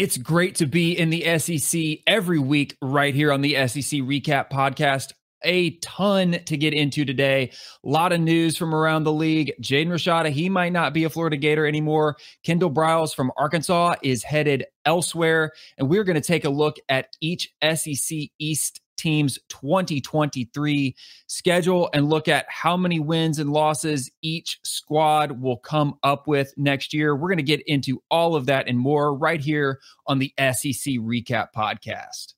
It's great to be in the SEC every week right here on the SEC Recap Podcast. A ton to get into today. A lot of news from around the league. Jaden Rashada, he might not be a Florida Gator anymore. Kendal Briles from Arkansas is headed elsewhere. And we're going to take a look at each SEC East team's 2023 schedule and look at how many wins and losses each squad will come up with next year. We're going to get into all of that and more right here on the SEC Recap Podcast.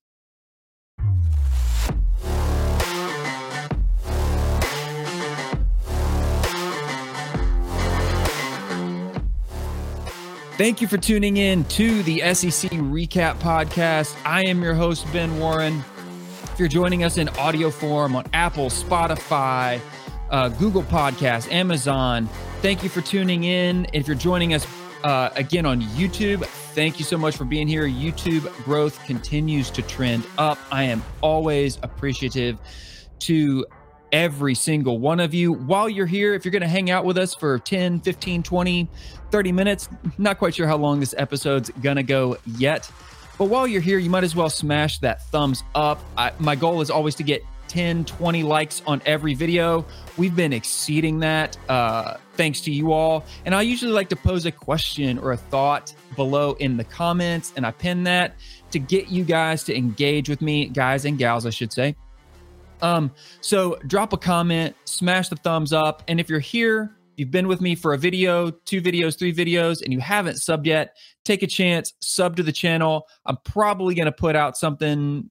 Thank you for tuning in to the SEC Recap Podcast. I am your host, Ben Warren. You're joining us in audio form on Apple, Spotify, uh, Google Podcasts, Amazon, thank you for tuning in. If you're joining us uh, again on YouTube, thank you so much for being here. YouTube growth continues to trend up. I am always appreciative to every single one of you. While you're here, if you're going to hang out with us for 10, 15, 20, 30 minutes, not quite sure how long this episode's going to go yet. But while you're here, you might as well smash that thumbs up. I, my goal is always to get 10, 20 likes on every video. We've been exceeding that uh, thanks to you all. And I usually like to pose a question or a thought below in the comments, and I pin that to get you guys to engage with me, guys and gals, I should say. Um, so drop a comment, smash the thumbs up, and if you're here you've been with me for a video, two videos, three videos, and you haven't subbed yet, take a chance, sub to the channel. I'm probably going to put out something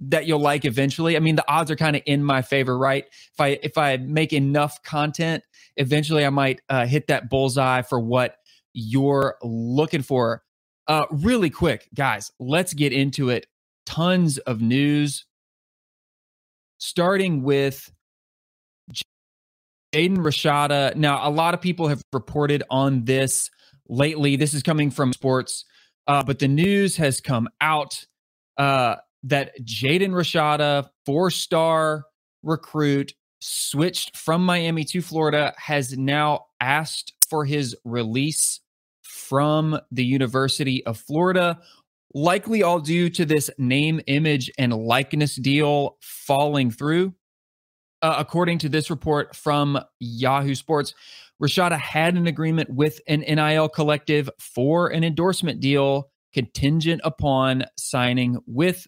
that you'll like eventually. I mean, the odds are kind of in my favor, right? If I if I make enough content, eventually I might uh, hit that bullseye for what you're looking for. Uh, really quick, guys, let's get into it. Tons of news, starting with Jaden Rashada. Now, a lot of people have reported on this lately. This is coming from sports, uh, but the news has come out uh, that Jaden Rashada, four star recruit, switched from Miami to Florida, has now asked for his release from the University of Florida. Likely all due to this name, image, and likeness deal falling through. Uh, according to this report from Yahoo Sports, Rashada had an agreement with an NIL collective for an endorsement deal contingent upon signing with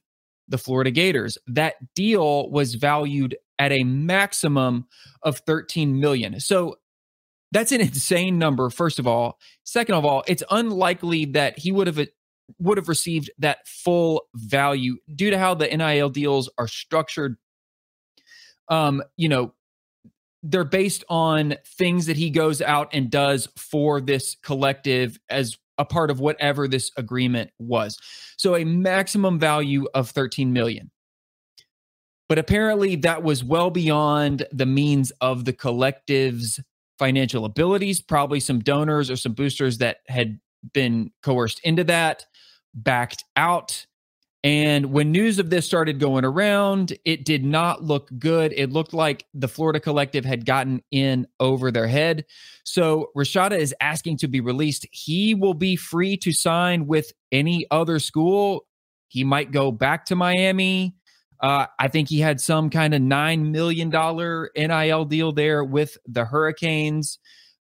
the Florida Gators. That deal was valued at a maximum of 13 million. So that's an insane number first of all. Second of all, it's unlikely that he would have would have received that full value due to how the NIL deals are structured um, you know, they're based on things that he goes out and does for this collective as a part of whatever this agreement was. So a maximum value of 13 million. But apparently that was well beyond the means of the collective's financial abilities, probably some donors or some boosters that had been coerced into that, backed out. And when news of this started going around, it did not look good. It looked like the Florida Collective had gotten in over their head. So Rashada is asking to be released. He will be free to sign with any other school. He might go back to Miami. Uh, I think he had some kind of $9 million NIL deal there with the Hurricanes.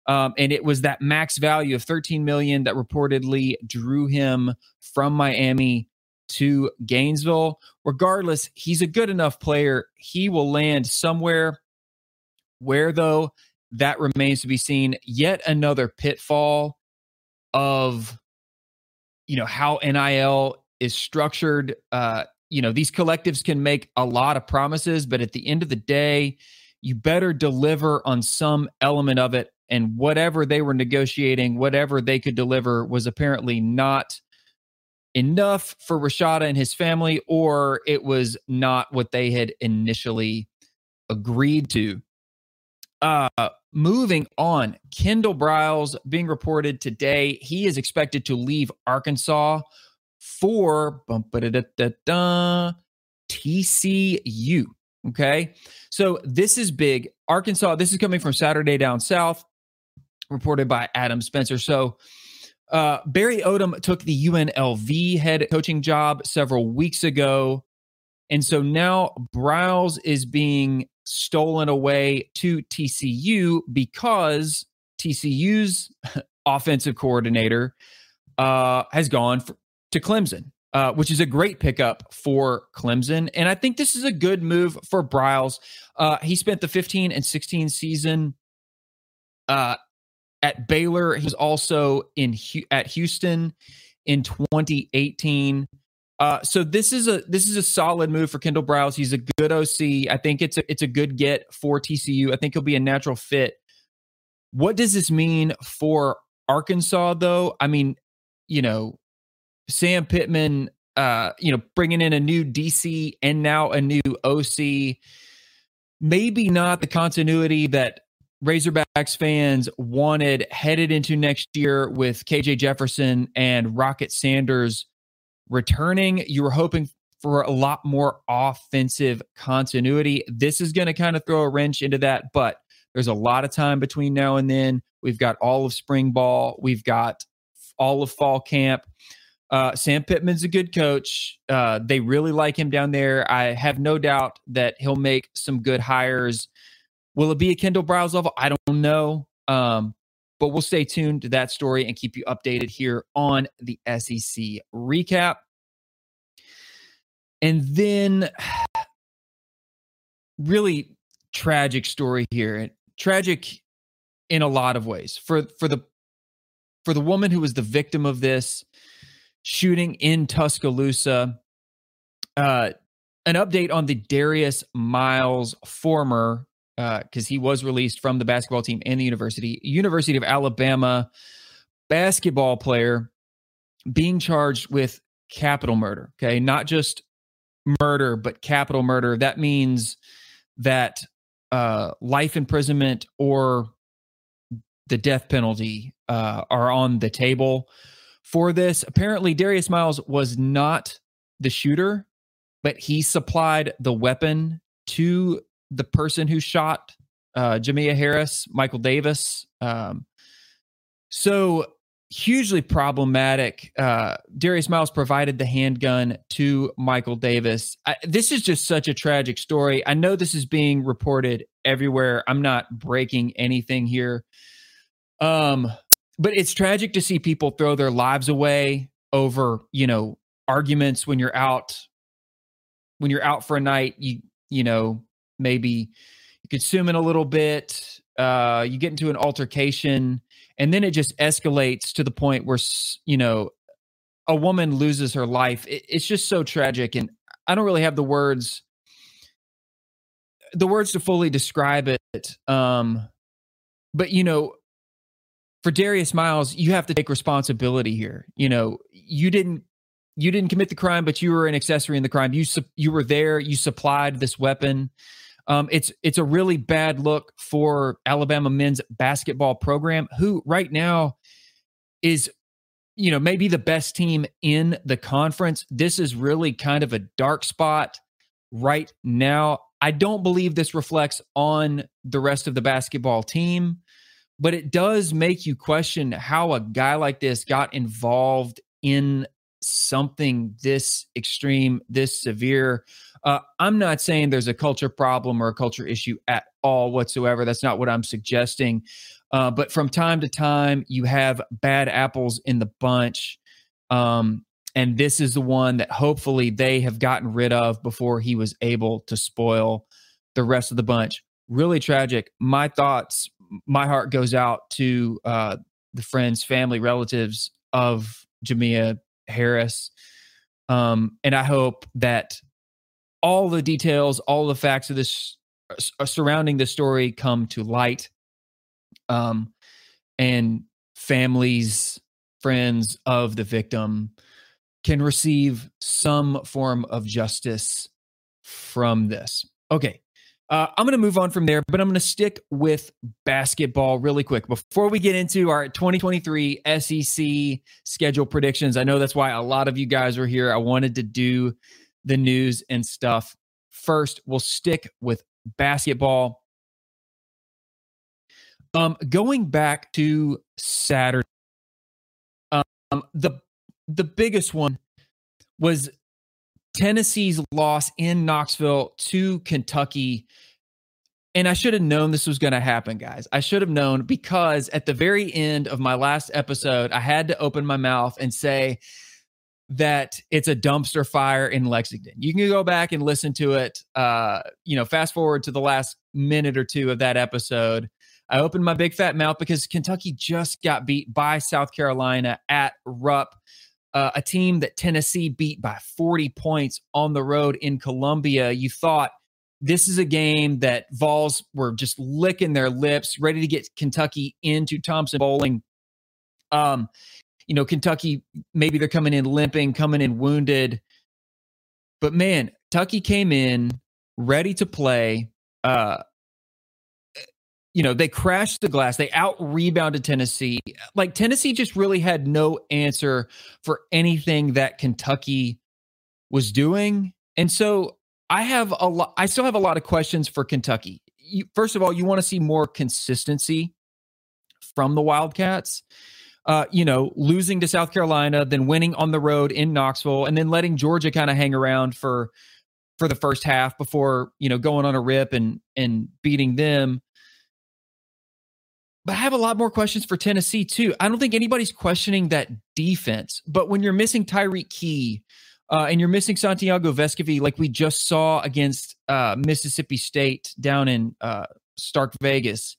Um, and it was that max value of 13 million that reportedly drew him from Miami to Gainesville. Regardless, he's a good enough player. He will land somewhere. Where, though, that remains to be seen. Yet another pitfall of, you know, how NIL is structured. Uh, you know, these collectives can make a lot of promises, but at the end of the day, you better deliver on some element of it. And whatever they were negotiating, whatever they could deliver was apparently not enough for Rashada and his family, or it was not what they had initially agreed to. Uh, moving on, Kendal Briles being reported today. He is expected to leave Arkansas for TCU. Okay. So this is big. Arkansas, this is coming from Saturday Down South, reported by Adam Spencer. So Uh, Barry Odom took the UNLV head coaching job several weeks ago. And so now Briles is being stolen away to TCU because TCU's offensive coordinator uh, has gone for, to Clemson, uh, which is a great pickup for Clemson. And I think this is a good move for Briles. Uh, he spent the 15 and 16 season uh, at Baylor. He was also in at Houston in 2018. Uh, so this is a this is a solid move for Kendal Briles. He's a good OC. I think it's a it's a good get for TCU. I think he'll be a natural fit. What does this mean for Arkansas, though? I mean, you know, Sam Pittman, uh, you know, bringing in a new DC and now a new OC. Maybe not the continuity that Razorbacks fans wanted headed into next year with KJ Jefferson and Rocket Sanders returning. You were hoping for a lot more offensive continuity. This is going to kind of throw a wrench into that, but there's a lot of time between now and then. We've got all of spring ball, we've got all of fall camp. Uh, Sam Pittman's a good coach. Uh, they really like him down there. I have no doubt that he'll make some good hires Will it be a Kendal Briles level? I don't know. Um, but we'll stay tuned to that story and keep you updated here on the SEC recap. And then, really tragic story here. Tragic in a lot of ways for for the for the woman who was the victim of this shooting in Tuscaloosa. Uh, an update on the Darius Miles former because uh, he was released from the basketball team and the university. University of Alabama basketball player being charged with capital murder. Okay, not just murder, but capital murder. That means that uh, life imprisonment or the death penalty uh, are on the table for this. Apparently, Darius Miles was not the shooter, but he supplied the weapon to the person who shot uh, Jamea Harris, Michael Davis. Um, so hugely problematic. Uh, Darius Miles provided the handgun to Michael Davis. I, this is just such a tragic story. I know this is being reported everywhere. I'm not breaking anything here. Um, but it's tragic to see people throw their lives away over, you know, arguments when you're out when you're out for a night, you you know, maybe you consume it a little bit, uh, you get into an altercation, and then it just escalates to the point where you know a woman loses her life. It, it's just so tragic, and I don't really have the words the words to fully describe it. Um, but you know, for Darius Miles, you have to take responsibility here. You know, you didn't you didn't commit the crime, but you were an accessory in the crime. You you were there. You supplied this weapon. Um, it's it's a really bad look for Alabama men's basketball program, who right now is, you know, maybe the best team in the conference. This is really kind of a dark spot right now. I don't believe this reflects on the rest of the basketball team, but it does make you question how a guy like this got involved in something this extreme, this severe. Uh, I'm not saying there's a culture problem or a culture issue at all whatsoever. That's not what I'm suggesting. Uh, but from time to time, you have bad apples in the bunch. Um, and this is the one that hopefully they have gotten rid of before he was able to spoil the rest of the bunch. Really tragic. My thoughts, my heart goes out to uh, the friends, family, relatives of Jamea Harris. Um, and I hope that all the details, all the facts of this uh, surrounding the story come to light. Um, and families, friends of the victim can receive some form of justice from this. Okay. Uh, I'm going to move on from there, but I'm going to stick with basketball really quick before we get into our 2023 SEC schedule predictions. I know that's why a lot of you guys are here. I wanted to do the news and stuff first. We'll stick with basketball. Um, going back to Saturday, um, the the biggest one was Tennessee's loss in Knoxville to Kentucky. And I should have known this was going to happen, guys. I should have known because at the very end of my last episode, I had to open my mouth and say that it's a dumpster fire in Lexington. You can go back and listen to it. Uh, you know, fast forward to the last minute or two of that episode. I opened my big fat mouth because Kentucky just got beat by South Carolina at Rupp uh, a team that Tennessee beat by 40 points on the road in Columbia. You thought this is a game that Vols were just licking their lips, ready to get Kentucky into Thompson Boling. Um, you know, Kentucky, maybe they're coming in limping, coming in wounded. But man, Kentucky came in ready to play. Uh, you know, they crashed the glass. They out rebounded Tennessee. Like Tennessee just really had no answer for anything that Kentucky was doing. And so I have a lot, I still have a lot of questions for Kentucky. You, first of all, you want to see more consistency from the Wildcats. Uh, you know, losing to South Carolina, then winning on the road in Knoxville, and then letting Georgia kind of hang around for for the first half before you know going on a rip and and beating them. But I have a lot more questions for Tennessee too. I don't think anybody's questioning that defense. But when you're missing Tyreke Key uh, and you're missing Santiago Vescovi, like we just saw against uh, Mississippi State down in uh, Stark Vegas,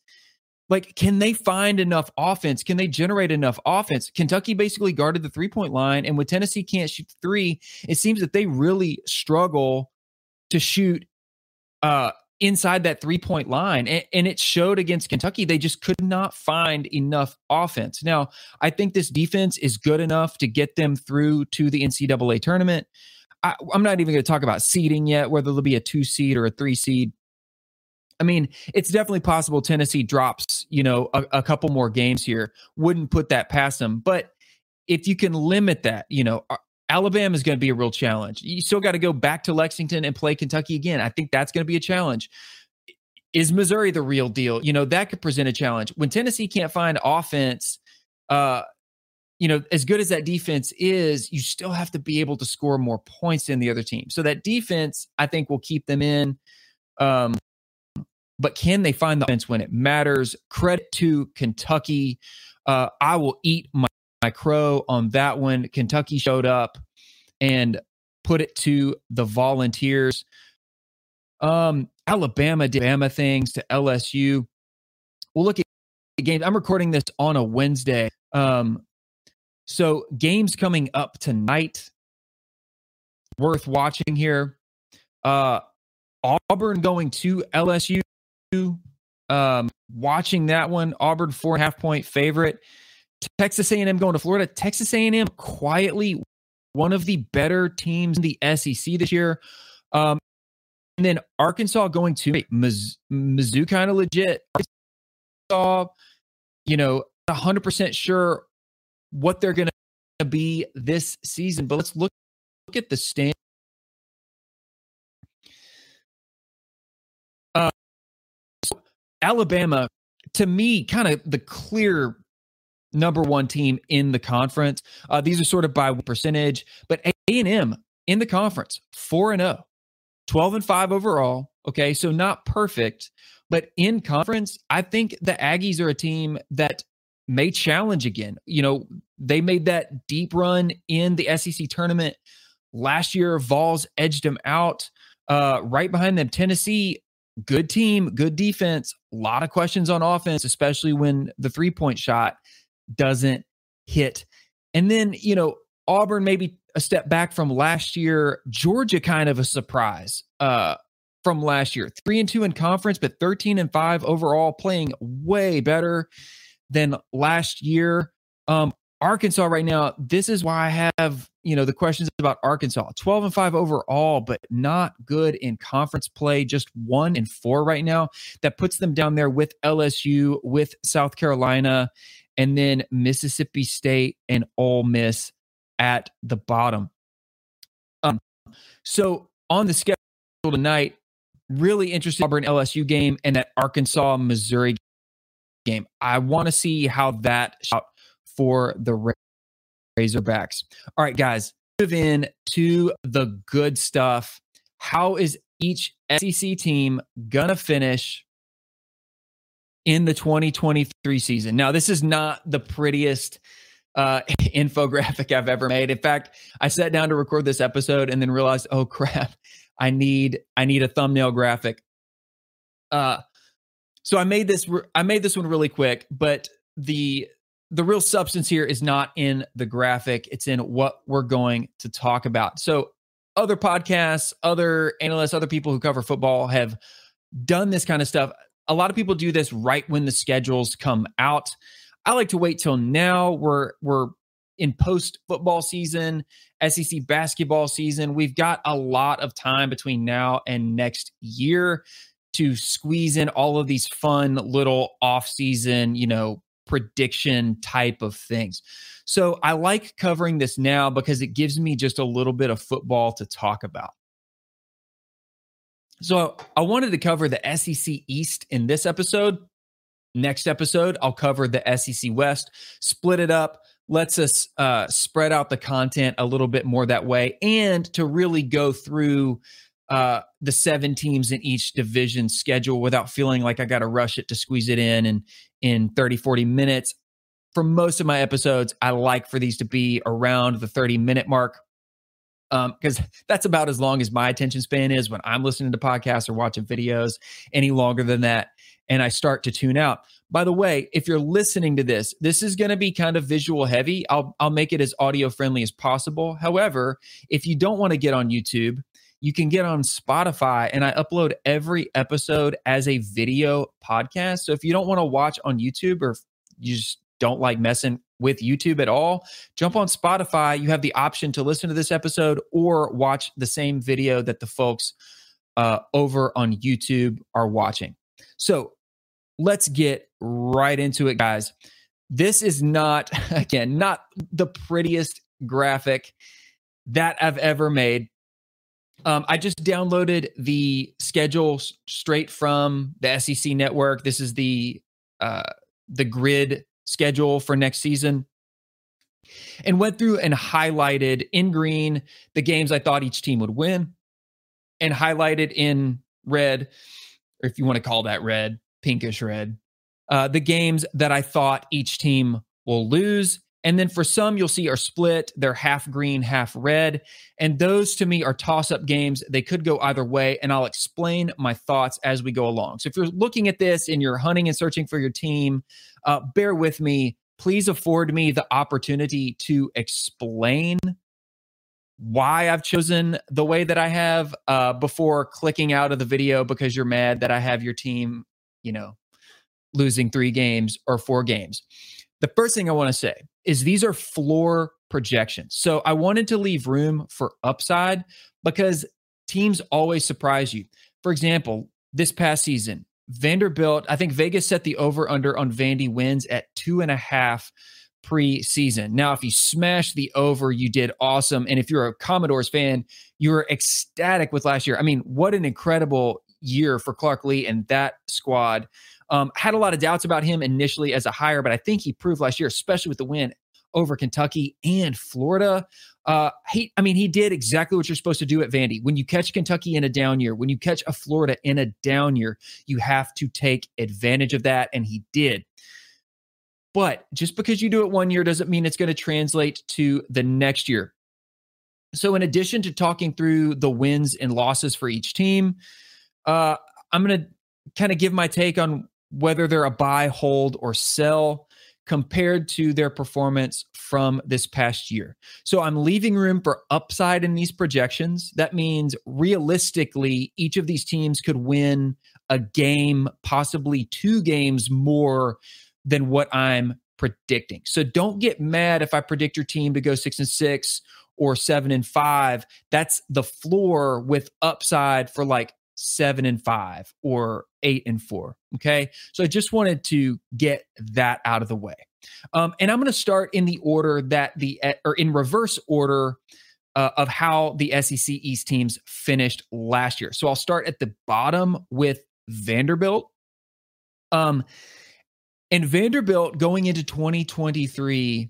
like can they find enough offense? Can they generate enough offense? Kentucky basically guarded the three point line, and with Tennessee can't shoot three, it seems that they really struggle to shoot uh inside that three point line. And, and, it showed against Kentucky. They just could not find enough offense. Now, I think this defense is good enough to get them through to the NCAA tournament. I, am not even going to talk about seeding yet, whether there'll be a two seed or a three seed. I mean, it's definitely possible Tennessee drops, you know, a, a couple more games here. Wouldn't put that past them. But if you can limit that, you know, Alabama is going to be a real challenge. You still got to go back to Lexington and play Kentucky again. I think that's going to be a challenge. Is Missouri the real deal? You know, that could present a challenge. When Tennessee can't find offense, uh, you know, as good as that defense is, you still have to be able to score more points than the other team. So that defense, I think, will keep them in. Um, but can they find the offense when it matters? Credit to Kentucky. Uh, I will eat my my crow on that one. Kentucky showed up and put it to the volunteers. Um, Alabama did Alabama things to LSU. We'll look at games. I'm recording this on a Wednesday. Um, so games coming up tonight worth watching here. Uh, Auburn going to LSU. Um, watching that one, Auburn four and a half point favorite. Texas A&M going to Florida. Texas A&M quietly one of the better teams in the SEC this year. Um, and then Arkansas going to Mizzou, Mizzou kind of legit. Arkansas, you know, 100% sure what they're going to be this season. But let's look, look at the stand. Alabama, to me, kind of the clear number one team in the conference. Uh, these are sort of by percentage, but A&M in the conference, 4 and 0, 12 and 5 overall. Okay, so not perfect, but in conference, I think the Aggies are a team that may challenge again. You know, they made that deep run in the SEC tournament last year. Vols edged them out. Uh, right behind them, Tennessee, good team, good defense. A lot of questions on offense, especially when the three point shot doesn't hit. And then, you know, Auburn maybe a step back from last year. Georgia kind of a surprise uh, from last year. Three and two in conference, but 13 and five overall, playing way better than last year. Um, Arkansas right now, this is why I have, you know, the questions about Arkansas. 12 and 5 overall, but not good in conference play, just 1 and 4 right now. That puts them down there with LSU, with South Carolina, and then Mississippi State and Ole Miss at the bottom. Um, so on the schedule tonight, really interesting Auburn LSU game and that Arkansas Missouri game. I want to see how that shot for the Razorbacks. All right, guys, move in to the good stuff. How is each SEC team gonna finish in the 2023 season? Now, this is not the prettiest uh, infographic I've ever made. In fact, I sat down to record this episode and then realized, oh crap, I need I need a thumbnail graphic. Uh, so I made this I made this one really quick, but the the real substance here is not in the graphic; it's in what we're going to talk about. So other podcasts, other analysts, other people who cover football have done this kind of stuff. A lot of people do this right when the schedules come out. I like to wait till now. We're we're in post football season, SEC basketball season. We've got a lot of time between now and next year to squeeze in all of these fun little off season, you know, prediction type of things. So I like covering this now because it gives me just a little bit of football to talk about. So I wanted to cover the SEC East in this episode. Next episode, I'll cover the SEC West, split it up, lets us uh, spread out the content a little bit more that way, and to really go through uh, the seven teams in each division schedule without feeling like I got to rush it to squeeze it in and in 30, 40 minutes. For most of my episodes, I like for these to be around the 30 minute mark because um, that's about as long as my attention span is when I'm listening to podcasts or watching videos. Any longer than that, and I start to tune out. By the way, if you're listening to this, this is going to be kind of visual heavy. I'll I'll make it as audio friendly as possible. However, if you don't want to get on YouTube, you can get on Spotify and I upload every episode as a video podcast. So if you don't want to watch on YouTube or you just don't like messing with YouTube at all, jump on Spotify. You have the option to listen to this episode or watch the same video that the folks uh, over on YouTube are watching. So let's get right into it, guys. This is not, again, not the prettiest graphic that I've ever made. Um, I just downloaded the schedule straight from the SEC network. This is the uh, the grid schedule for next season and went through and highlighted in green the games I thought each team would win and highlighted in red, or if you want to call that red, pinkish red, uh, the games that I thought each team will lose. And then for some, you'll see are split. They're half green, half red. And those to me are toss up games. They could go either way. And I'll explain my thoughts as we go along. So if you're looking at this and you're hunting and searching for your team, uh, bear with me. Please afford me the opportunity to explain why I've chosen the way that I have uh, before clicking out of the video because you're mad that I have your team, you know, losing three games or four games. The first thing I want to say is these are floor projections. So I wanted to leave room for upside because teams always surprise you. For example, this past season, Vanderbilt, I think Vegas set the over under on Vandy wins at two and a half preseason. Now, if you smash the over, you did awesome. And if you're a Commodores fan, you were ecstatic with last year. I mean, what an incredible year for Clark Lea and that squad. Um, had a lot of doubts about him initially as a hire, but I think he proved last year, especially with the win over Kentucky and Florida. Uh, he, I mean, he did exactly what you're supposed to do at Vandy. When you catch Kentucky in a down year, when you catch a Florida in a down year, you have to take advantage of that, and he did. But just because you do it one year doesn't mean it's going to translate to the next year. So, in addition to talking through the wins and losses for each team, uh, I'm going to kind of give my take on whether they're a buy, hold, or sell compared to their performance from this past year. So I'm leaving room for upside in these projections. That means realistically, each of these teams could win a game, possibly two games more than what I'm predicting. So don't get mad if I predict your team to go six and six or seven and five. That's the floor with upside for like seven and five or eight and four. Okay. So I just wanted to get that out of the way. Um, and I'm going to start in the order that the, eh, or in reverse order uh, of how the SEC East teams finished last year. So I'll start at the bottom with Vanderbilt. Um, and Vanderbilt going into 2023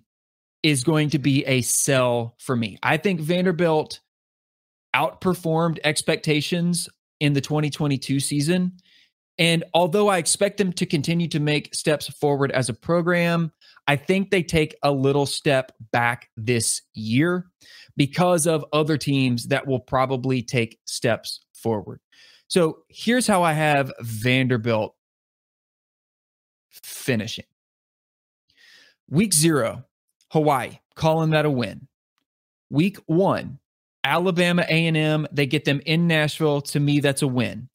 is going to be a sell for me. I think Vanderbilt outperformed expectations in the 2022 season. And although I expect them to continue to make steps forward as a program, I think they take a little step back this year because of other teams that will probably take steps forward. So here's how I have Vanderbilt finishing. Week zero, Hawaii, calling that a win. Week one, Alabama A&M, they get them in Nashville. To me, that's a win.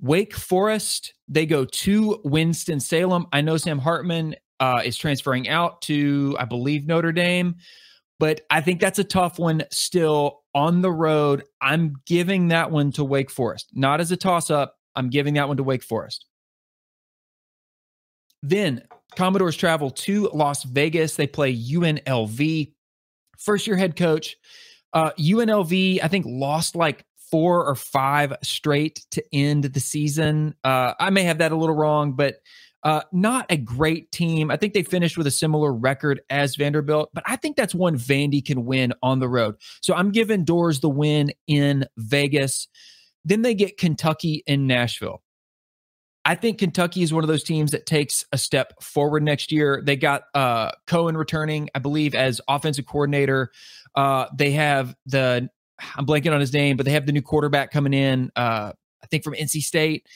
Wake Forest, they go to Winston-Salem. I know Sam Hartman uh, is transferring out to, I believe, Notre Dame, but I think that's a tough one still on the road. I'm giving that one to Wake Forest, not as a toss up. I'm giving that one to Wake Forest. Then Commodores travel to Las Vegas. They play UNLV. First year head coach. Uh, UNLV, I think, lost like four or five straight to end the season. Uh, I may have that a little wrong, but uh, not a great team. I think they finished with a similar record as Vanderbilt, but I think that's one Vandy can win on the road. So I'm giving Doors the win in Vegas. Then they get Kentucky in Nashville. I think Kentucky is one of those teams that takes a step forward next year. They got uh, Coen returning, I believe, as offensive coordinator. Uh, they have the I'm blanking on his name, but they have the new quarterback coming in. Uh, I think from NC State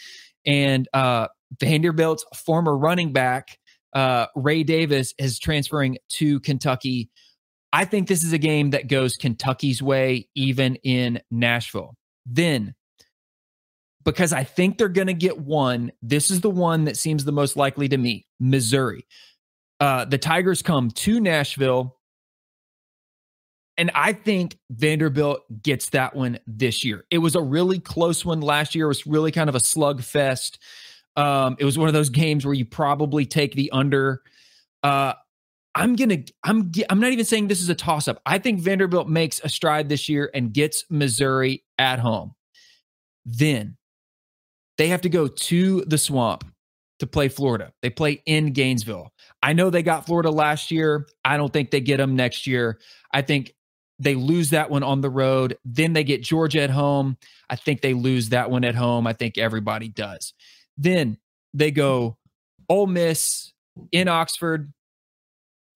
and uh, Vanderbilt's former running back uh, Ray Davis is transferring to Kentucky. I think this is a game that goes Kentucky's way, even in Nashville. Then because I think they're going to get one. This is the one that seems the most likely to me Missouri. Uh, the Tigers come to Nashville. And I think Vanderbilt gets that one this year. It was a really close one last year. It was really kind of a slugfest. Um, it was one of those games where you probably take the under. Uh, I'm gonna. I'm. I'm not even saying this is a toss up. I think Vanderbilt makes a stride this year and gets Missouri at home. Then they have to go to the swamp to play Florida. They play in Gainesville. I know they got Florida last year. I don't think they get them next year. I think they lose that one on the road. Then they get Georgia at home. I think they lose that one at home. I think everybody does. Then they go Ole Miss in Oxford.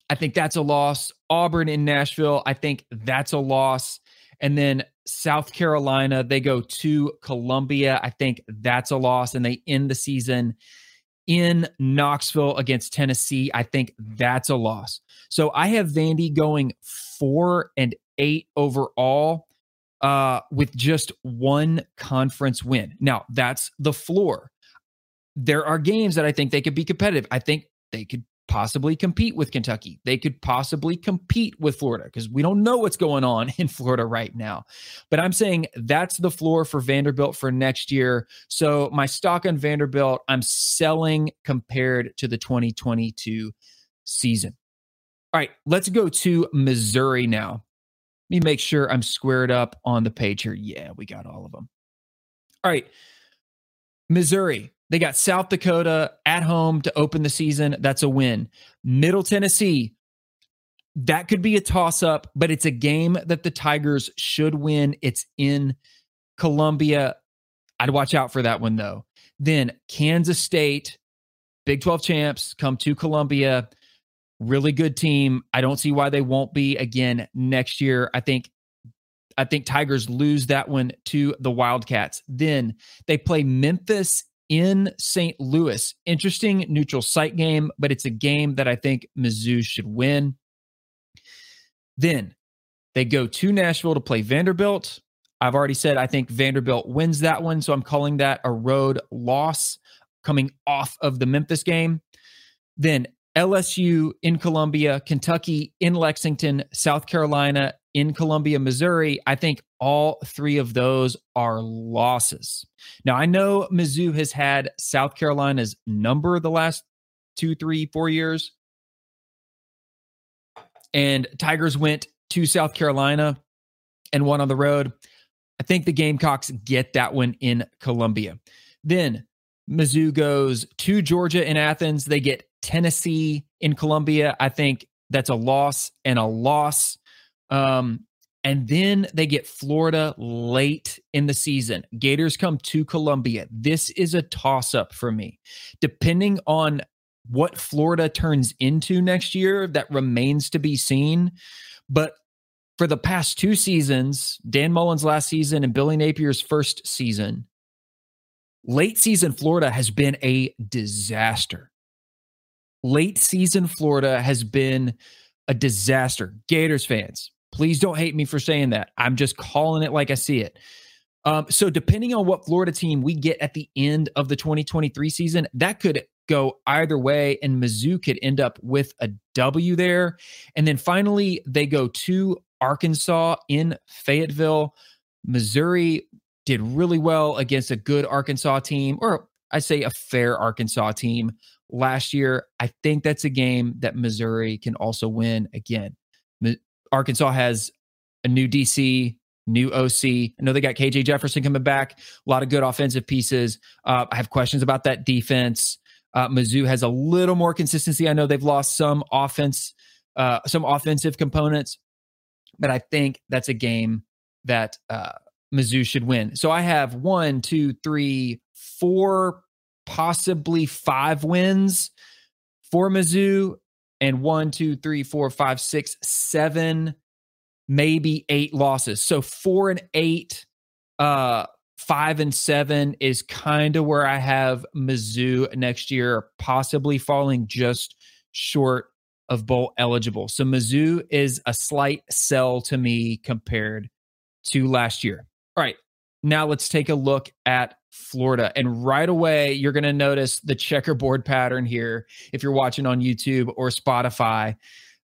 I think that's a loss. Auburn in Nashville. I think that's a loss. And then South Carolina, they go to Columbia. I think that's a loss, and they end the season in Knoxville against Tennessee. I think that's a loss. So I have Vandy going four and eight overall uh, with just one conference win. Now, that's the floor. There are games that I think they could be competitive. I think they could possibly compete with Kentucky. They could possibly compete with Florida because we don't know what's going on in Florida right now. But I'm saying that's the floor for Vanderbilt for next year. So my stock on Vanderbilt, I'm selling compared to the 2022 season. All right, let's go to Missouri now. Let me make sure I'm squared up on the page here. Yeah, we got all of them. All right. Missouri, they got South Dakota at home to open the season. That's a win. Middle Tennessee, that could be a toss up, but it's a game that the Tigers should win. It's in Columbia. I'd watch out for that one, though. Then Kansas State, Big 12 champs, come to Columbia. Really good team. I don't see why they won't be again next year. I think I think Tigers lose that one to the Wildcats. Then they play Memphis in St. Louis. Interesting neutral site game, but it's a game that I think Mizzou should win. Then they go to Nashville to play Vanderbilt. I've already said I think Vanderbilt wins that one, so I'm calling that a road loss coming off of the Memphis game. Then LSU in Columbia, Kentucky in Lexington, South Carolina in Columbia, Missouri, I think all three of those are losses. Now, I know Mizzou has had South Carolina's number the last two, three, four years. And Tigers went to South Carolina and won on the road. I think the Gamecocks get that one in Columbia. Then Mizzou goes to Georgia in Athens. They get Tennessee in Columbia. I think That's a loss and a loss. Um, and then they get Florida late in the season. Gators come to Columbia. This is a toss up for me. Depending on what Florida turns into next year, that remains to be seen. But for the past two seasons, Dan Mullen's last season and Billy Napier's first season, late season Florida has been a disaster. Late season Florida has been a disaster. Gators fans, please don't hate me for saying that. I'm just calling it like I see it. Um, so, depending on what Florida team we get at the end of the 2023 season, that could go either way, and Mizzou could end up with a W there. And then finally, they go to Arkansas in Fayetteville. Missouri did really well against a good Arkansas team, or I say a fair Arkansas team last year. I think that's a game that Missouri can also win again. Arkansas has a new DC, new OC. I know they got KJ Jefferson coming back, a lot of good offensive pieces. Uh, I have questions about that defense. Uh, Mizzou has a little more consistency. I know they've lost some offense, uh, some offensive components, but I think that's a game that uh, Mizzou should win. So I have one, two, three, four, possibly five wins for Mizzou, and one, two, three, four, five, six, seven, maybe eight losses. So four and eight, uh, five and seven is kind of where I have Mizzou next year, possibly falling just short of bowl eligible. So Mizzou is a slight sell to me compared to last year. All right. Now let's take a look at Florida. And right away, you're going to notice the checkerboard pattern here if you're watching on YouTube or Spotify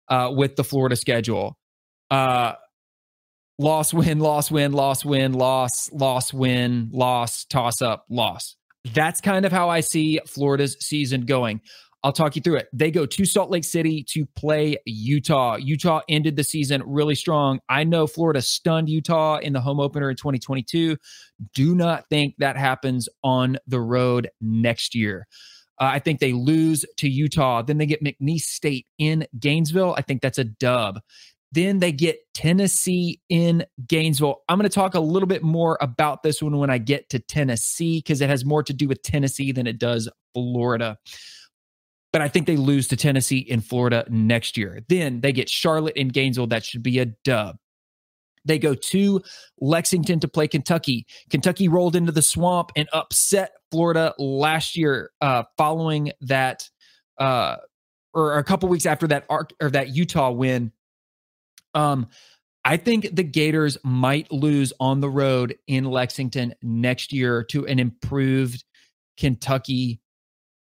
uh, with the Florida schedule. Uh, loss, win, loss, win, loss, win, loss, loss, win, loss, toss up, loss. That's kind of how I see Florida's season going. I'll talk you through it. They go to Salt Lake City to play Utah. Utah ended the season really strong. I know Florida stunned Utah in the home opener in 2022. Do not think that happens on the road next year. Uh, I think they lose to Utah. Then they get McNeese State in Gainesville. I think that's a dub. Then they get Tennessee in Gainesville. I'm going to talk a little bit more about this one when I get to Tennessee because it has more to do with Tennessee than it does Florida but I think they lose to Tennessee in Florida next year. Then they get Charlotte and Gainesville. That should be a dub. They go to Lexington to play Kentucky. Kentucky rolled into the swamp and upset Florida last year, uh, following that, uh, or a couple weeks after that or that Utah win. Um, I think the Gators might lose on the road in Lexington next year to an improved Kentucky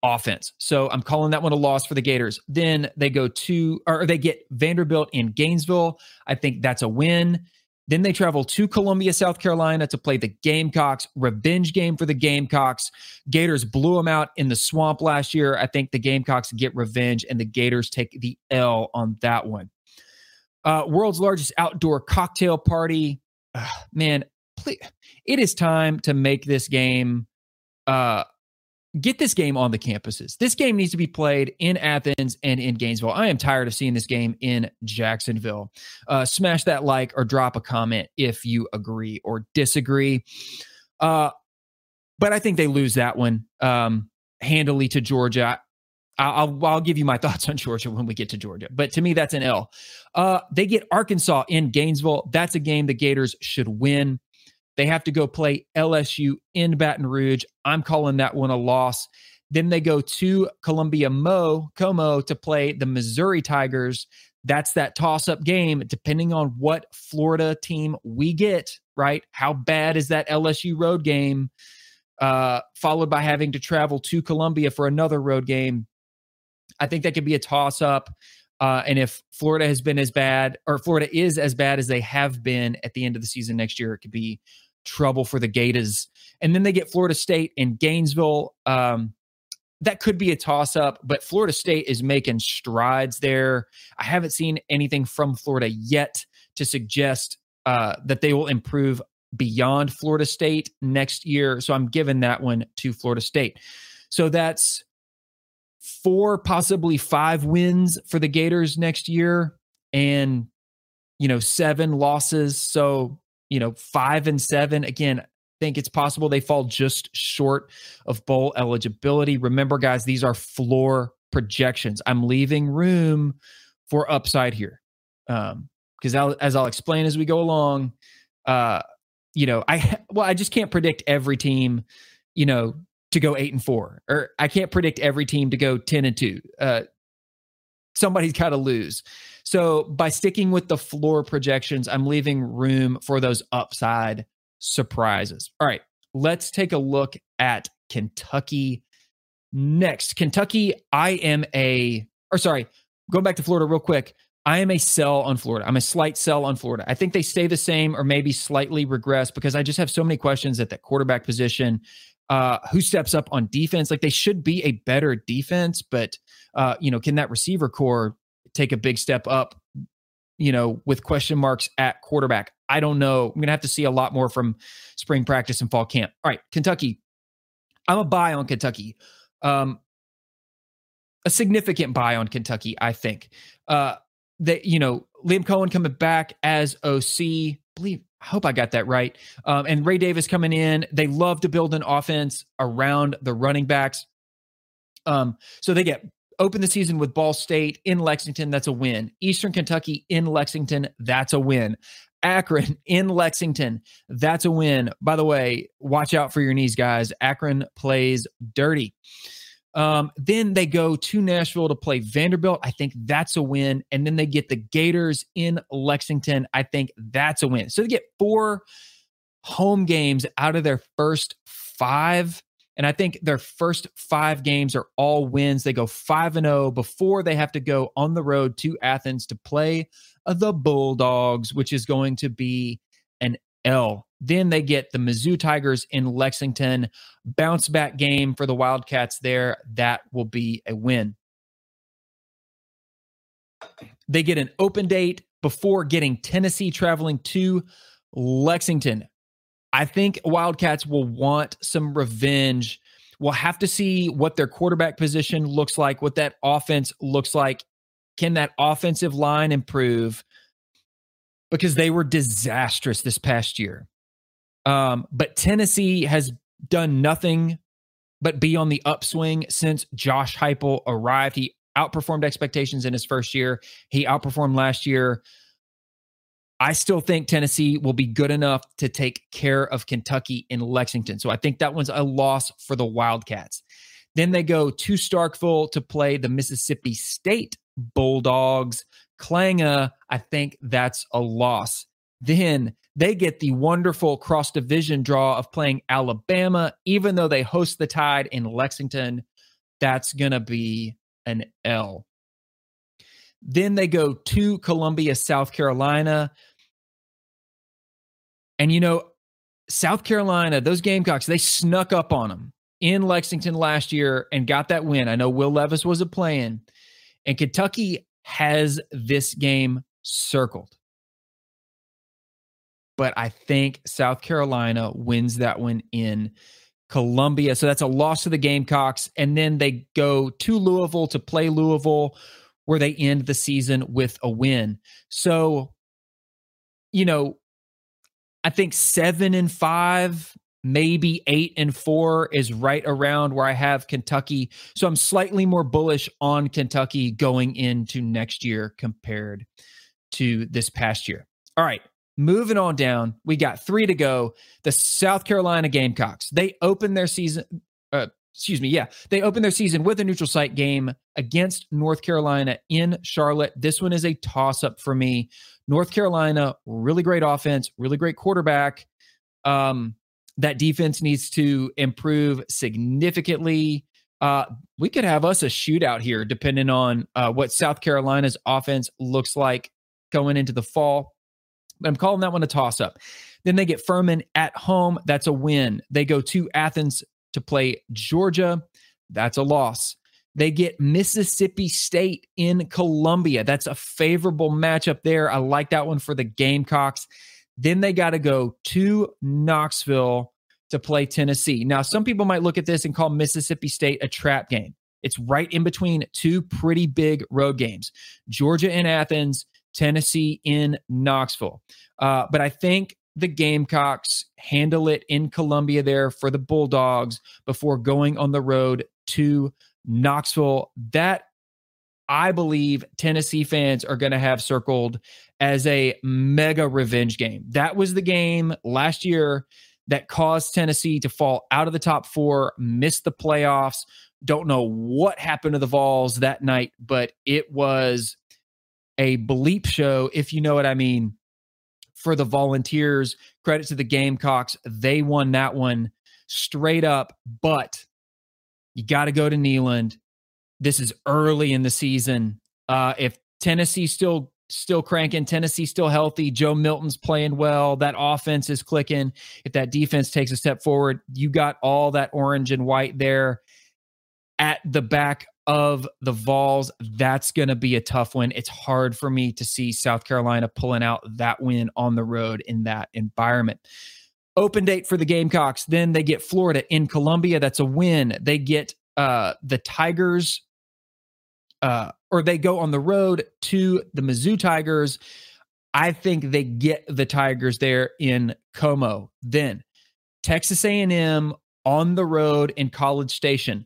offense. So I'm calling that one a loss for the Gators. Then they go to, or they get Vanderbilt in Gainesville. I think that's a win. Then they travel to Columbia, South Carolina to play the Gamecocks. Revenge game for the Gamecocks. Gators blew them out in the swamp last year. I think the Gamecocks get revenge and the Gators take the L on that one. Uh, world's largest outdoor cocktail party. Uh, man, please, it is time to make this game uh, get this game on the campuses. This game needs to be played in Athens and in Gainesville. I am tired of seeing this game in Jacksonville. Uh, smash that like or drop a comment if you agree or disagree. Uh, but I think they lose that one um, handily to Georgia. I'll, I'll give you my thoughts on Georgia when we get to Georgia. But to me, that's an L. Uh, they get Arkansas in Gainesville. That's a game the Gators should win. They have to go play LSU in Baton Rouge. I'm calling that one a loss. Then they go to Columbia Mo, Como to play the Missouri Tigers. That's that toss up game, depending on what Florida team we get, right? How bad is that LSU road game? Uh, followed by having to travel to Columbia for another road game. I think that could be a toss up. Uh, and if Florida has been as bad, or Florida is as bad as they have been at the end of the season next year, it could be trouble for the Gators. And then they get Florida State and Gainesville. Um, that could be a toss up, but Florida State is making strides there. I haven't seen anything from Florida yet to suggest uh, that they will improve beyond Florida State next year. So I'm giving that one to Florida State. So that's four, possibly five wins for the Gators next year, and you know seven losses. So you know five and seven again. I think it's possible they fall just short of bowl eligibility. Remember, guys, these are floor projections. I'm leaving room for upside here. Um, because as I'll explain as we go along, uh, you know, I well, I just can't predict every team, you know, to go eight and four, or I can't predict every team to go ten and two. Uh, somebody's got to lose. So by sticking with the floor projections, I'm leaving room for those upside surprises. All right, let's take a look at Kentucky next. Kentucky, I am a, or sorry, going back to Florida real quick. I am a sell on Florida. I'm a slight sell on Florida. I think they stay the same or maybe slightly regress because I just have so many questions at that quarterback position. Uh, who steps up on defense? Like they should be a better defense, but uh, you know, can that receiver corps take a big step up? You know, with question marks at quarterback. I don't know. I'm gonna have to see a lot more from spring practice and fall camp. All right, Kentucky. I'm a buy on Kentucky. Um, a significant buy on Kentucky, I think. Uh, that you know Liam Coen coming back as OC. Believe I hope I got that right. Um, and Ray Davis coming in. They love to build an offense around the running backs. Um, so they get open the season with Ball State in Lexington. That's a win. Eastern Kentucky in Lexington. That's a win. Akron in Lexington. That's a win. By the way, watch out for your knees, guys. Akron plays dirty. Um, then they go to Nashville to play Vanderbilt. I think that's a win. And then they get the Gators in Lexington. I think that's a win. So they get four home games out of their first five. And I think their first five games are all wins. They go 5 and 0 before they have to go on the road to Athens to play uh, the Bulldogs, which is going to be an L. Then they get the Mizzou Tigers in Lexington. Bounce back game for the Wildcats there. That will be a win. They get an open date before getting Tennessee traveling to Lexington. I think Wildcats will want some revenge. We'll have to see what their quarterback position looks like, what that offense looks like. Can that offensive line improve? Because they were disastrous this past year. Um, but Tennessee has done nothing but be on the upswing since Josh Heupel arrived. He outperformed expectations in his first year. He outperformed last year. I still think Tennessee will be good enough to take care of Kentucky in Lexington. So I think that one's a loss for the Wildcats. Then they go to Starkville to play the Mississippi State Bulldogs. Clanga, I think that's a loss. Then they get the wonderful cross division draw of playing Alabama, even though they host the Tide in Lexington. That's going to be an L. Then they go to Columbia, South Carolina. And you know, South Carolina, those Gamecocks, they snuck up on them in Lexington last year and got that win. I know Will Levis was a playing, and Kentucky has this game circled but I think South Carolina wins that one in Columbia. So that's a loss to the Gamecocks. And then they go to Louisville to play Louisville, where they end the season with a win. So, you know, I think seven and five, maybe eight and four is right around where I have Kentucky. So I'm slightly more bullish on Kentucky going into next year compared to this past year. All right. Moving on down, we got three to go. The South Carolina Gamecocks. They open their season. Uh, excuse me. Yeah, they open their season with a neutral site game against North Carolina in Charlotte. This one is a toss up for me. North Carolina, really great offense, really great quarterback. Um, that defense needs to improve significantly. Uh, we could have us a shootout here, depending on uh, what South Carolina's offense looks like going into the fall. I'm calling that one a toss up. Then they get Furman at home. That's a win. They go to Athens to play Georgia. That's a loss. They get Mississippi State in Columbia. That's a favorable matchup there. I like that one for the Gamecocks. Then they got to go to Knoxville to play Tennessee. Now, some people might look at this and call Mississippi State a trap game. It's right in between two pretty big road games Georgia in Athens, Tennessee in Knoxville. Uh, but I think the Gamecocks handle it in Columbia there for the Bulldogs before going on the road to Knoxville. That I believe Tennessee fans are going to have circled as a mega revenge game. That was the game last year that caused Tennessee to fall out of the top four, miss the playoffs. Don't know what happened to the Vols that night, but it was a bleep show, if you know what I mean, for the Volunteers. Credit to the Gamecocks. They won that one straight up, but you got to go to Neyland. This is early in the season. Uh, if Tennessee still still cranking, Tennessee still healthy, Joe Milton's playing well, that offense is clicking. If that defense takes a step forward, you got all that orange and white there at the back of the Vols. That's going to be a tough one. It's hard for me to see South Carolina pulling out that win on the road in that environment. Open date for the Gamecocks. Then they get Florida in Columbia. That's a win. They get uh, the Tigers uh, or they go on the road to the Mizzou Tigers. I think they get the Tigers there in Como. Then Texas A&M on the road in College Station.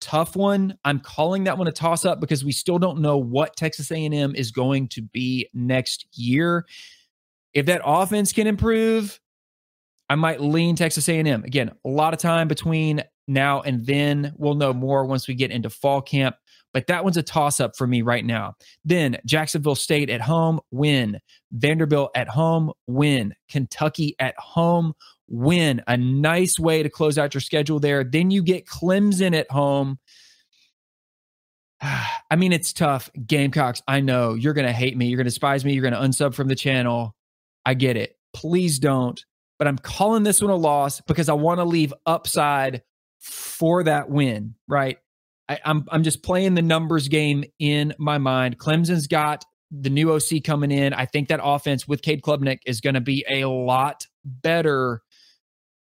Tough one. I'm calling that one a toss up because we still don't know what Texas A&M is going to be next year. If that offense can improve, I might lean Texas A&M. Again, a lot of time between now and then. We'll know more once we get into fall camp but that one's a toss up for me right now. Then Jacksonville State at home, win. Vanderbilt at home, win. Kentucky at home, win. A nice way to close out your schedule there. Then you get Clemson at home. I mean, it's tough. Gamecocks, I know you're going to hate me. You're going to despise me. You're going to unsub from the channel. I get it. Please don't. But I'm calling this one a loss because I want to leave upside for that win, right? I, am I'm, I'm just playing the numbers game in my mind. Clemson's got the new OC coming in. I think that offense with Cade Klubnik is going to be a lot better.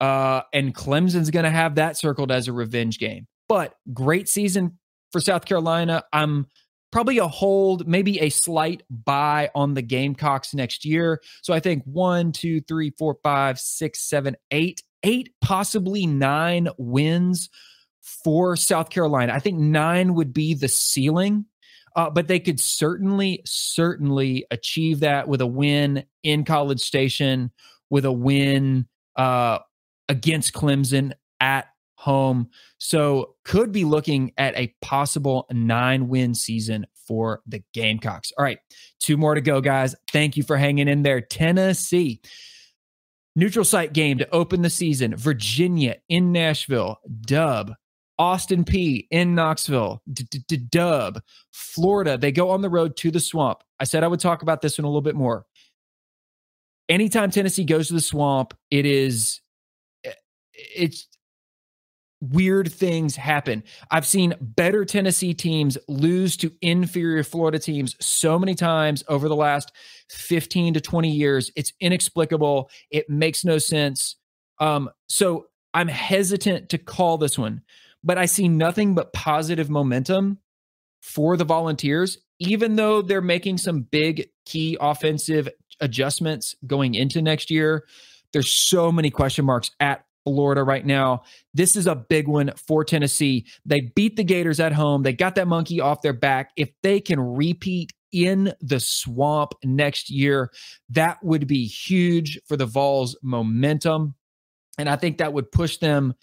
Uh, and Clemson's going to have that circled as a revenge game. But great season for South Carolina. I'm probably a hold, maybe a slight buy on the Gamecocks next year. So I think one, two, three, four, five, six, seven, eight, eight, possibly nine wins for South Carolina. I think nine would be the ceiling, uh, but they could certainly, certainly achieve that with a win in College Station, with a win uh, against Clemson at home. So could be looking at a possible nine win season for the Gamecocks. All right, two more to go, guys. Thank you for hanging in there. Tennessee. Neutral site game to open the season. Virginia in Nashville. Dub. Austin Peay in Knoxville, dub. Florida, they go on the road to the swamp. I said I would talk about this one a little bit more. Anytime Tennessee goes to the swamp, it is it's weird things happen. I've seen better Tennessee teams lose to inferior Florida teams so many times over the last 15 to 20 years. It's inexplicable. It makes no sense. Um, so I'm hesitant to call this one but I see nothing but positive momentum for the Volunteers, even though they're making some big key offensive adjustments going into next year. There's so many question marks at Florida right now. This is a big one for Tennessee. They beat the Gators at home. They got that monkey off their back. If they can repeat in the swamp next year, that would be huge for the Vols' momentum. And I think that would push them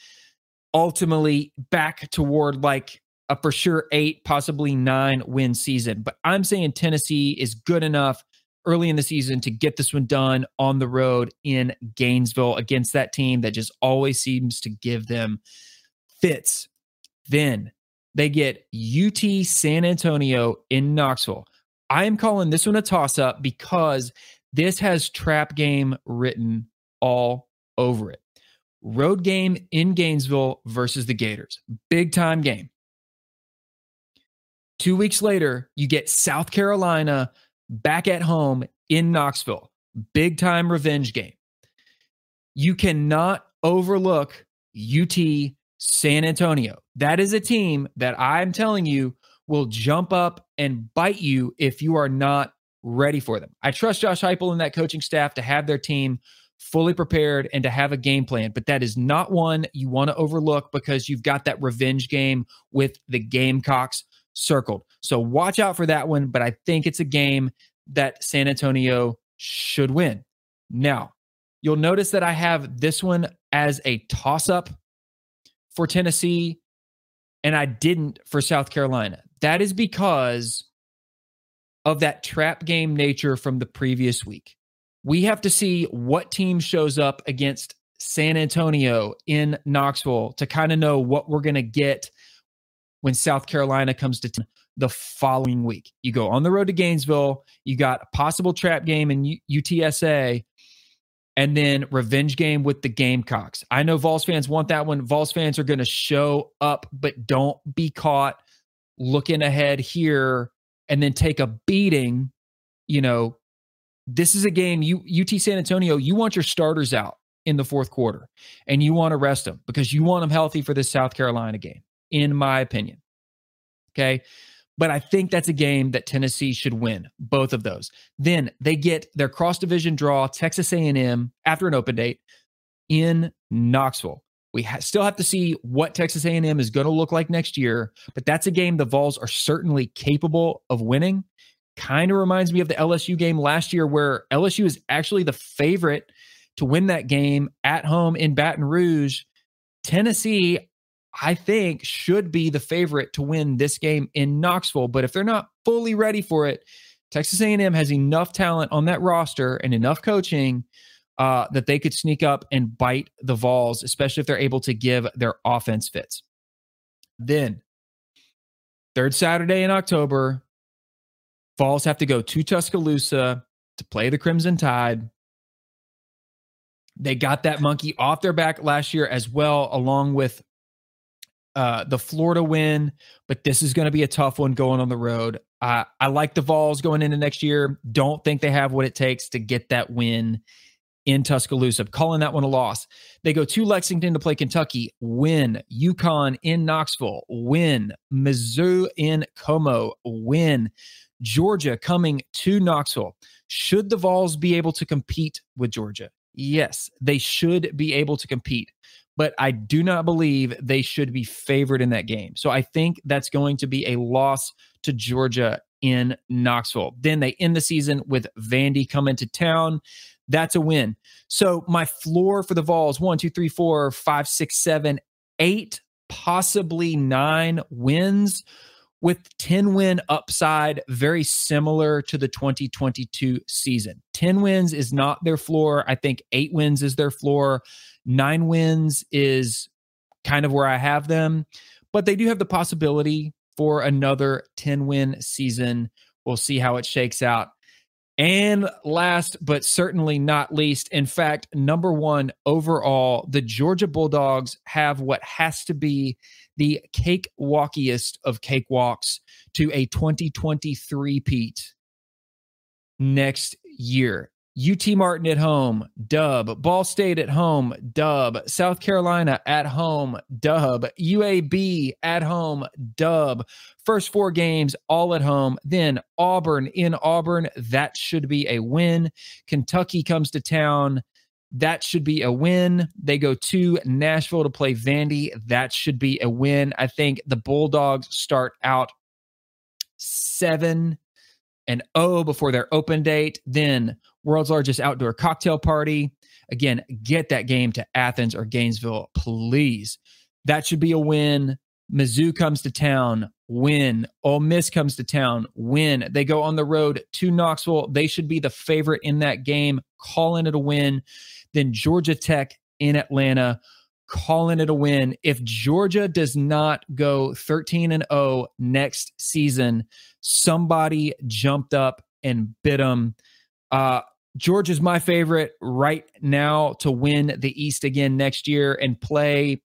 ultimately back toward like a for sure eight, possibly nine win season. But I'm saying Tennessee is good enough early in the season to get this one done on the road in Gainesville against that team that just always seems to give them fits. Then they get UT San Antonio in Knoxville. I am calling this one a toss up because this has trap game written all over it road game in Gainesville versus the Gators. Big time game. Two weeks later, you get South Carolina back at home in Knoxville. Big time revenge game. You cannot overlook UT San Antonio. That is a team that I'm telling you will jump up and bite you if you are not ready for them. I trust Josh Heupel and that coaching staff to have their team fully prepared and to have a game plan, but that is not one you want to overlook because you've got that revenge game with the Gamecocks circled. So watch out for that one, but I think it's a game that San Antonio should win. Now, you'll notice that I have this one as a toss up for Tennessee and I didn't for South Carolina. That is because of that trap game nature from the previous week. We have to see what team shows up against San Antonio in Knoxville to kind of know what we're going to get when South Carolina comes to the following week. You go on the road to Gainesville, you got a possible trap game in UTSA, and then revenge game with the Gamecocks. I know Vols fans want that one. Vols fans are going to show up, but don't be caught looking ahead here and then take a beating. You know, this is a game you UT San Antonio, you want your starters out in the fourth quarter and you want to rest them because you want them healthy for this South Carolina game, in my opinion. Okay. But I think that's a game that Tennessee should win, both of those. Then they get their cross division draw, Texas A&M after an open date in Knoxville. We ha- still have to see what Texas A&M is going to look like next year, but that's a game the Vols are certainly capable of winning. Kind of reminds me of the LSU game last year where LSU is actually the favorite to win that game at home in Baton Rouge. Tennessee, I think should be the favorite to win this game in Knoxville. But if they're not fully ready for it, Texas A&M has enough talent on that roster and enough coaching uh, that they could sneak up and bite the Vols, especially if they're able to give their offense fits. Then, third Saturday in October, Vols have to go to Tuscaloosa to play the Crimson Tide. They got that monkey off their back last year as well, along with uh, the Florida win, but this is going to be a tough one going on the road. Uh, I like the Vols going into next year. Don't think they have what it takes to get that win in Tuscaloosa. Calling that one a loss. They go to Lexington to play Kentucky, win. UConn in Knoxville, win. Mizzou in Como, win. Georgia coming to Knoxville. Should the Vols be able to compete with Georgia? Yes, they should be able to compete but I do not believe they should be favored in that game. So I think that's going to be a loss to Georgia in Knoxville. Then they end the season with Vandy coming to town. That's a win. So my floor for the Vols one, two, three, four, five, six, seven, eight, possibly nine wins with 10 win upside, very similar to the 2022 season. 10 wins is not their floor. I think eight wins is their floor. Nine wins is kind of where I have them, but they do have the possibility for another 10 win season. We'll see how it shakes out. And last but certainly not least, in fact, number one overall, the Georgia Bulldogs have what has to be the cake walkiest of cakewalks to a 2023 Pete next year. UT Martin at home, dub. Ball State at home, dub. South Carolina at home, dub. UAB at home, dub. First four games all at home. Then Auburn in Auburn, that should be a win. Kentucky comes to town. That should be a win. They go to Nashville to play Vandy. That should be a win. I think the Bulldogs start out seven and oh before their open date. Then world's largest outdoor cocktail party. Again, get that game to Athens or Gainesville, please. That should be a win. Mizzou comes to town, win. Ole Miss comes to town, win. They go on the road to Knoxville. They should be the favorite in that game, calling it a win. Then Georgia Tech in Atlanta, calling it a win. If Georgia does not go 13 and 0 next season, somebody jumped up and bit them. Uh, George is my favorite right now to win the East again next year and play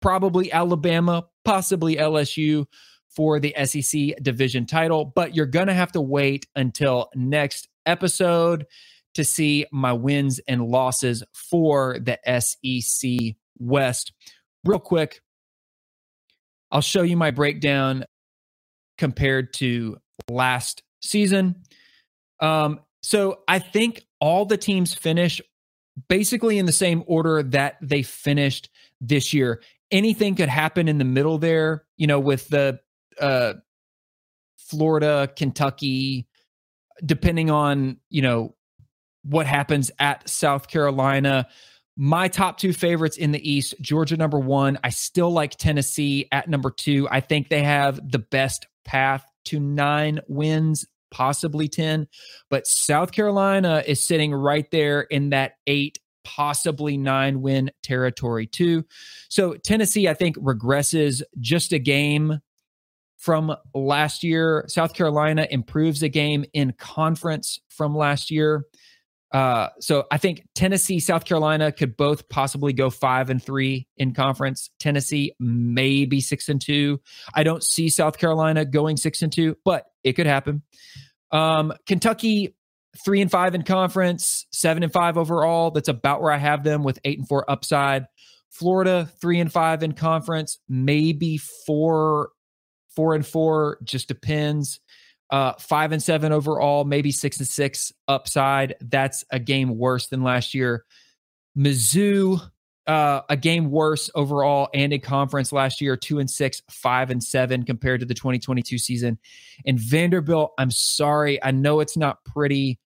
probably Alabama, possibly LSU for the SEC division title. But you're going to have to wait until next episode to see my wins and losses for the SEC West. Real quick, I'll show you my breakdown compared to last season. Um, so I think all the teams finish basically in the same order that they finished this year. Anything could happen in the middle there, you know, with the uh, Florida, Kentucky, depending on, you know, what happens at South Carolina. My top two favorites in the East, Georgia number one. I still like Tennessee at number two. I think they have the best path to nine wins, possibly 10. But South Carolina is sitting right there in that eight, possibly nine win territory, too. So Tennessee, I think, regresses just a game from last year. South Carolina improves a game in conference from last year. Uh, so I think Tennessee, South Carolina could both possibly go five and three in conference. Tennessee maybe six and two. I don't see South Carolina going six and two, but it could happen. Um, Kentucky three and five in conference, seven and five overall. That's about where I have them with eight and four upside. Florida three and five in conference, maybe four, four and four. Just depends uh, five and seven overall, maybe six and six upside. That's a game worse than last year. Mizzou, uh, a game worse overall and in conference last year, two and six, five and seven compared to the 2022 season. And Vanderbilt, I'm sorry, I know it's not pretty,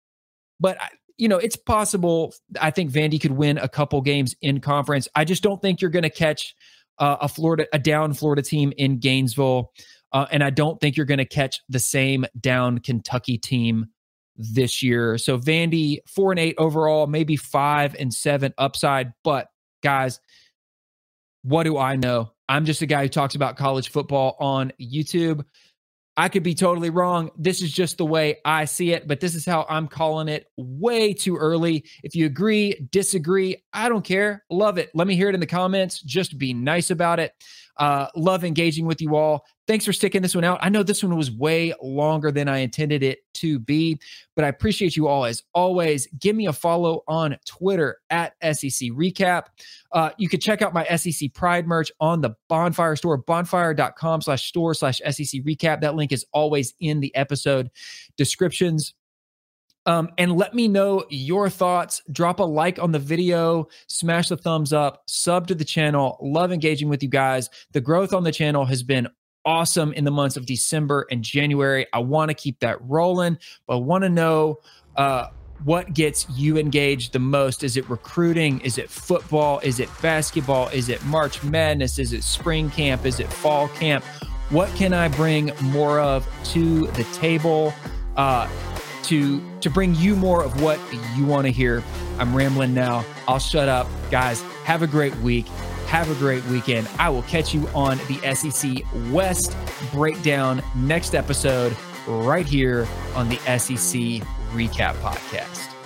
but you know it's possible. I think Vandy could win a couple games in conference. I just don't think you're going to catch uh, a Florida, a down Florida team in Gainesville. Uh, and I don't think you're going to catch the same down Kentucky team this year. So Vandy, four and eight overall, maybe five and seven upside. But guys, what do I know? I'm just a guy who talks about college football on YouTube. I could be totally wrong. This is just the way I see it, but this is how I'm calling it way too early. If you agree, disagree, I don't care. Love it. Let me hear it in the comments. Just be nice about it. Uh, love engaging with you all. Thanks for sticking this one out. I know this one was way longer than I intended it to be, but I appreciate you all as always. Give me a follow on Twitter at SEC Recap. Uh, you can check out my SEC Pride merch on the Bonfire store, bonfire.com slash store slash SEC Recap. That link is always in the episode descriptions. Um, and let me know your thoughts. Drop a like on the video, smash the thumbs up, sub to the channel. Love engaging with you guys. The growth on the channel has been awesome in the months of December and January. I want to keep that rolling, but want to know uh, what gets you engaged the most. Is it recruiting? Is it football? Is it basketball? Is it March Madness? Is it spring camp? Is it fall camp? What can I bring more of to the table? Uh, to to bring you more of what you want to hear. I'm rambling now. I'll shut up. Guys, have a great week. Have a great weekend. I will catch you on the SEC West breakdown next episode right here on the SEC Recap Podcast.